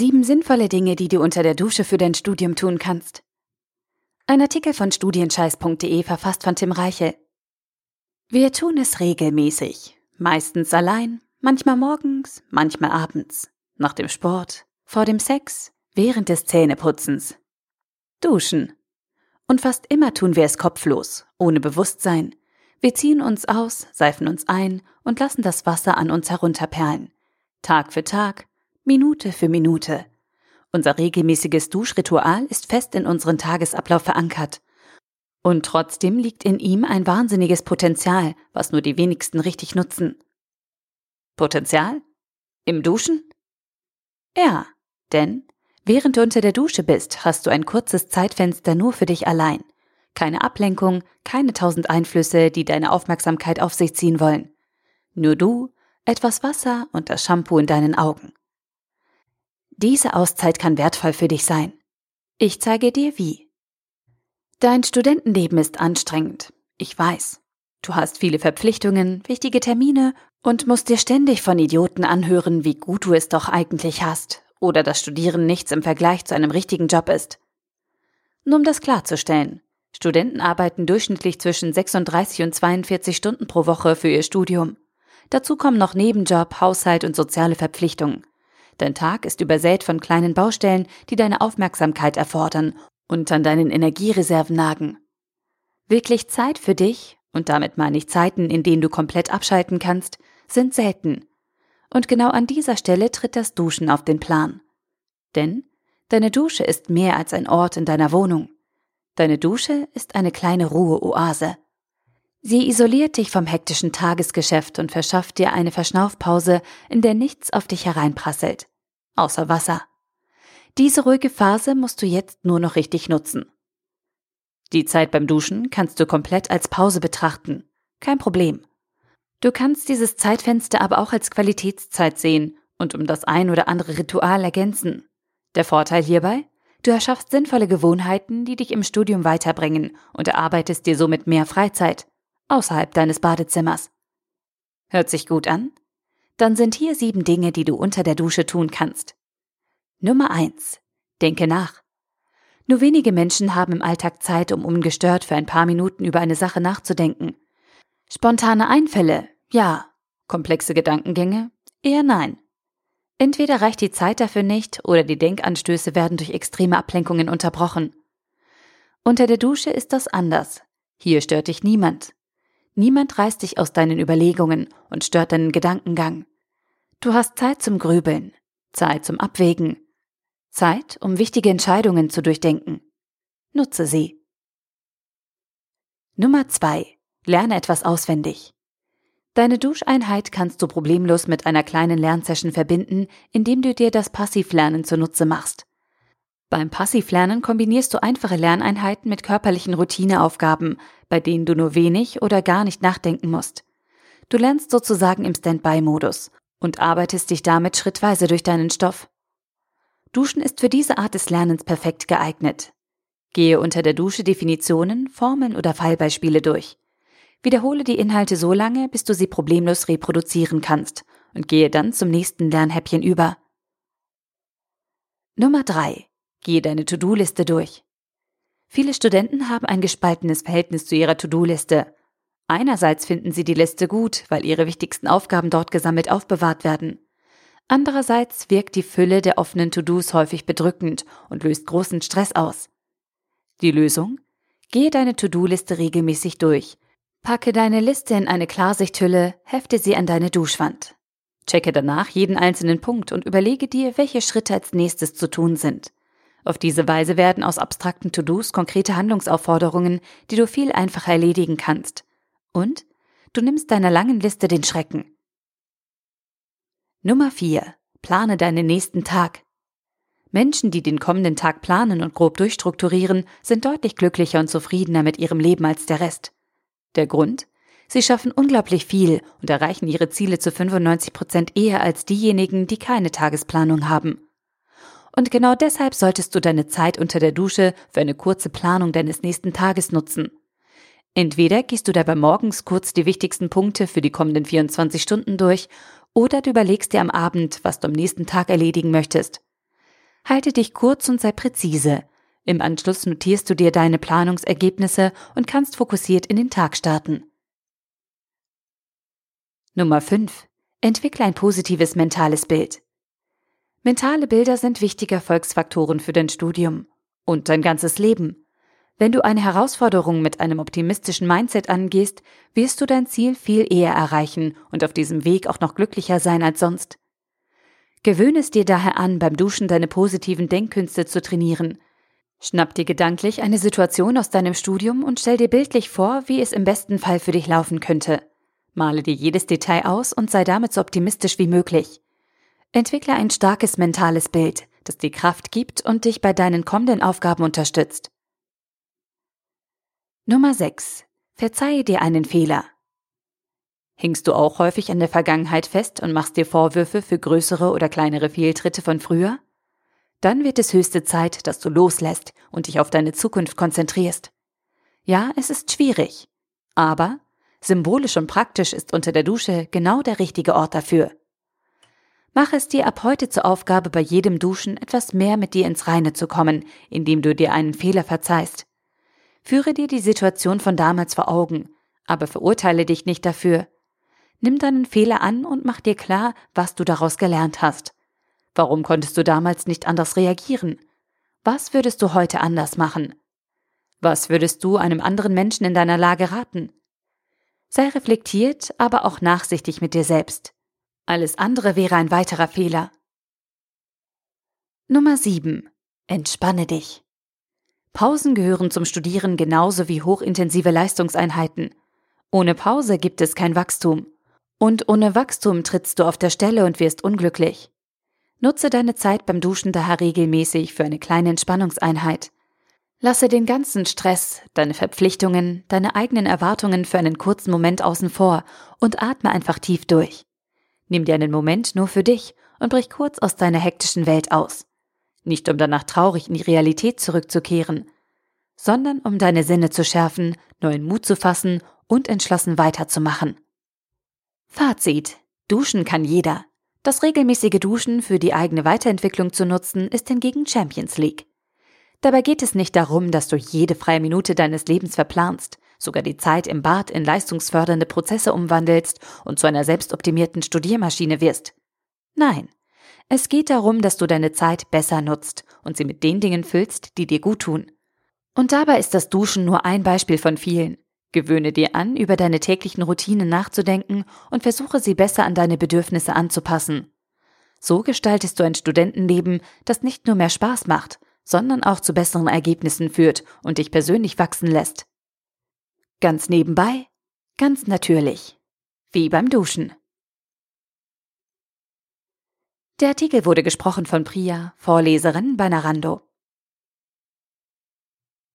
Sieben sinnvolle Dinge, die du unter der Dusche für dein Studium tun kannst. Ein Artikel von studienscheiß.de verfasst von Tim Reichel. Wir tun es regelmäßig. Meistens allein, manchmal morgens, manchmal abends, nach dem Sport, vor dem Sex, während des Zähneputzens. Duschen. Und fast immer tun wir es kopflos, ohne Bewusstsein. Wir ziehen uns aus, seifen uns ein und lassen das Wasser an uns herunterperlen. Tag für Tag, Minute für Minute. Unser regelmäßiges Duschritual ist fest in unseren Tagesablauf verankert. Und trotzdem liegt in ihm ein wahnsinniges Potenzial, was nur die wenigsten richtig nutzen. Potenzial? Im Duschen? Ja, denn während du unter der Dusche bist, hast du ein kurzes Zeitfenster nur für dich allein. Keine Ablenkung, keine tausend Einflüsse, die deine Aufmerksamkeit auf sich ziehen wollen. Nur du, etwas Wasser und das Shampoo in deinen Augen. Diese Auszeit kann wertvoll für dich sein. Ich zeige dir wie. Dein Studentenleben ist anstrengend. Ich weiß. Du hast viele Verpflichtungen, wichtige Termine und musst dir ständig von Idioten anhören, wie gut du es doch eigentlich hast oder dass Studieren nichts im Vergleich zu einem richtigen Job ist. Nur um das klarzustellen. Studenten arbeiten durchschnittlich zwischen 36 und 42 Stunden pro Woche für ihr Studium. Dazu kommen noch Nebenjob, Haushalt und soziale Verpflichtungen. Dein Tag ist übersät von kleinen Baustellen, die deine Aufmerksamkeit erfordern und an deinen Energiereserven nagen. Wirklich Zeit für dich, und damit meine ich Zeiten, in denen du komplett abschalten kannst, sind selten. Und genau an dieser Stelle tritt das Duschen auf den Plan. Denn deine Dusche ist mehr als ein Ort in deiner Wohnung. Deine Dusche ist eine kleine Ruheoase. Sie isoliert dich vom hektischen Tagesgeschäft und verschafft dir eine Verschnaufpause, in der nichts auf dich hereinprasselt außer Wasser. Diese ruhige Phase musst du jetzt nur noch richtig nutzen. Die Zeit beim Duschen kannst du komplett als Pause betrachten. Kein Problem. Du kannst dieses Zeitfenster aber auch als Qualitätszeit sehen und um das ein oder andere Ritual ergänzen. Der Vorteil hierbei? Du erschaffst sinnvolle Gewohnheiten, die dich im Studium weiterbringen und erarbeitest dir somit mehr Freizeit außerhalb deines Badezimmers. Hört sich gut an? Dann sind hier sieben Dinge, die du unter der Dusche tun kannst. Nummer eins: Denke nach. Nur wenige Menschen haben im Alltag Zeit, um ungestört für ein paar Minuten über eine Sache nachzudenken. Spontane Einfälle, ja. Komplexe Gedankengänge, eher nein. Entweder reicht die Zeit dafür nicht oder die Denkanstöße werden durch extreme Ablenkungen unterbrochen. Unter der Dusche ist das anders. Hier stört dich niemand. Niemand reißt dich aus deinen Überlegungen und stört deinen Gedankengang. Du hast Zeit zum Grübeln, Zeit zum Abwägen, Zeit, um wichtige Entscheidungen zu durchdenken. Nutze sie. Nummer zwei: Lerne etwas auswendig. Deine Duscheinheit kannst du problemlos mit einer kleinen Lernsession verbinden, indem du dir das Passivlernen zunutze machst. Beim Passivlernen kombinierst du einfache Lerneinheiten mit körperlichen Routineaufgaben, bei denen du nur wenig oder gar nicht nachdenken musst. Du lernst sozusagen im Standby-Modus und arbeitest dich damit schrittweise durch deinen Stoff. Duschen ist für diese Art des Lernens perfekt geeignet. Gehe unter der Dusche Definitionen, Formeln oder Fallbeispiele durch. Wiederhole die Inhalte so lange, bis du sie problemlos reproduzieren kannst und gehe dann zum nächsten Lernhäppchen über. Nummer drei: Gehe deine To-Do-Liste durch. Viele Studenten haben ein gespaltenes Verhältnis zu ihrer To-Do-Liste Einerseits finden sie die Liste gut, weil ihre wichtigsten Aufgaben dort gesammelt aufbewahrt werden. Andererseits wirkt die Fülle der offenen To-Dos häufig bedrückend und löst großen Stress aus. Die Lösung? Gehe deine To-Do-Liste regelmäßig durch. Packe deine Liste in eine Klarsichthülle, hefte sie an deine Duschwand. Checke danach jeden einzelnen Punkt und überlege dir, welche Schritte als nächstes zu tun sind. Auf diese Weise werden aus abstrakten To-Dos konkrete Handlungsaufforderungen, die du viel einfacher erledigen kannst. Und du nimmst deiner langen Liste den Schrecken. Nummer 4. Plane deinen nächsten Tag. Menschen, die den kommenden Tag planen und grob durchstrukturieren, sind deutlich glücklicher und zufriedener mit ihrem Leben als der Rest. Der Grund? Sie schaffen unglaublich viel und erreichen ihre Ziele zu 95 Prozent eher als diejenigen, die keine Tagesplanung haben. Und genau deshalb solltest du deine Zeit unter der Dusche für eine kurze Planung deines nächsten Tages nutzen. Entweder gehst du dabei morgens kurz die wichtigsten Punkte für die kommenden 24 Stunden durch oder du überlegst dir am Abend, was du am nächsten Tag erledigen möchtest. Halte dich kurz und sei präzise. Im Anschluss notierst du dir deine Planungsergebnisse und kannst fokussiert in den Tag starten. Nummer 5. Entwickle ein positives mentales Bild. Mentale Bilder sind wichtige Erfolgsfaktoren für dein Studium und dein ganzes Leben. Wenn du eine Herausforderung mit einem optimistischen Mindset angehst, wirst du dein Ziel viel eher erreichen und auf diesem Weg auch noch glücklicher sein als sonst. Gewöhne es dir daher an, beim Duschen deine positiven Denkkünste zu trainieren. Schnapp dir gedanklich eine Situation aus deinem Studium und stell dir bildlich vor, wie es im besten Fall für dich laufen könnte. Male dir jedes Detail aus und sei damit so optimistisch wie möglich. Entwickle ein starkes mentales Bild, das dir Kraft gibt und dich bei deinen kommenden Aufgaben unterstützt. Nummer 6. Verzeihe dir einen Fehler. Hängst du auch häufig an der Vergangenheit fest und machst dir Vorwürfe für größere oder kleinere Fehltritte von früher? Dann wird es höchste Zeit, dass du loslässt und dich auf deine Zukunft konzentrierst. Ja, es ist schwierig, aber symbolisch und praktisch ist unter der Dusche genau der richtige Ort dafür. Mach es dir ab heute zur Aufgabe, bei jedem Duschen etwas mehr mit dir ins Reine zu kommen, indem du dir einen Fehler verzeihst. Führe dir die Situation von damals vor Augen, aber verurteile dich nicht dafür. Nimm deinen Fehler an und mach dir klar, was du daraus gelernt hast. Warum konntest du damals nicht anders reagieren? Was würdest du heute anders machen? Was würdest du einem anderen Menschen in deiner Lage raten? Sei reflektiert, aber auch nachsichtig mit dir selbst. Alles andere wäre ein weiterer Fehler. Nummer 7. Entspanne dich. Pausen gehören zum Studieren genauso wie hochintensive Leistungseinheiten. Ohne Pause gibt es kein Wachstum. Und ohne Wachstum trittst du auf der Stelle und wirst unglücklich. Nutze deine Zeit beim Duschen daher regelmäßig für eine kleine Entspannungseinheit. Lasse den ganzen Stress, deine Verpflichtungen, deine eigenen Erwartungen für einen kurzen Moment außen vor und atme einfach tief durch. Nimm dir einen Moment nur für dich und brich kurz aus deiner hektischen Welt aus nicht um danach traurig in die Realität zurückzukehren, sondern um deine Sinne zu schärfen, neuen Mut zu fassen und entschlossen weiterzumachen. Fazit. Duschen kann jeder. Das regelmäßige Duschen für die eigene Weiterentwicklung zu nutzen, ist hingegen Champions League. Dabei geht es nicht darum, dass du jede freie Minute deines Lebens verplanst, sogar die Zeit im Bad in leistungsfördernde Prozesse umwandelst und zu einer selbstoptimierten Studiermaschine wirst. Nein, es geht darum, dass du deine Zeit besser nutzt und sie mit den Dingen füllst, die dir gut tun. Und dabei ist das Duschen nur ein Beispiel von vielen. Gewöhne dir an, über deine täglichen Routinen nachzudenken und versuche sie besser an deine Bedürfnisse anzupassen. So gestaltest du ein Studentenleben, das nicht nur mehr Spaß macht, sondern auch zu besseren Ergebnissen führt und dich persönlich wachsen lässt. Ganz nebenbei, ganz natürlich. Wie beim Duschen. Der Artikel wurde gesprochen von Priya, Vorleserin bei Narando.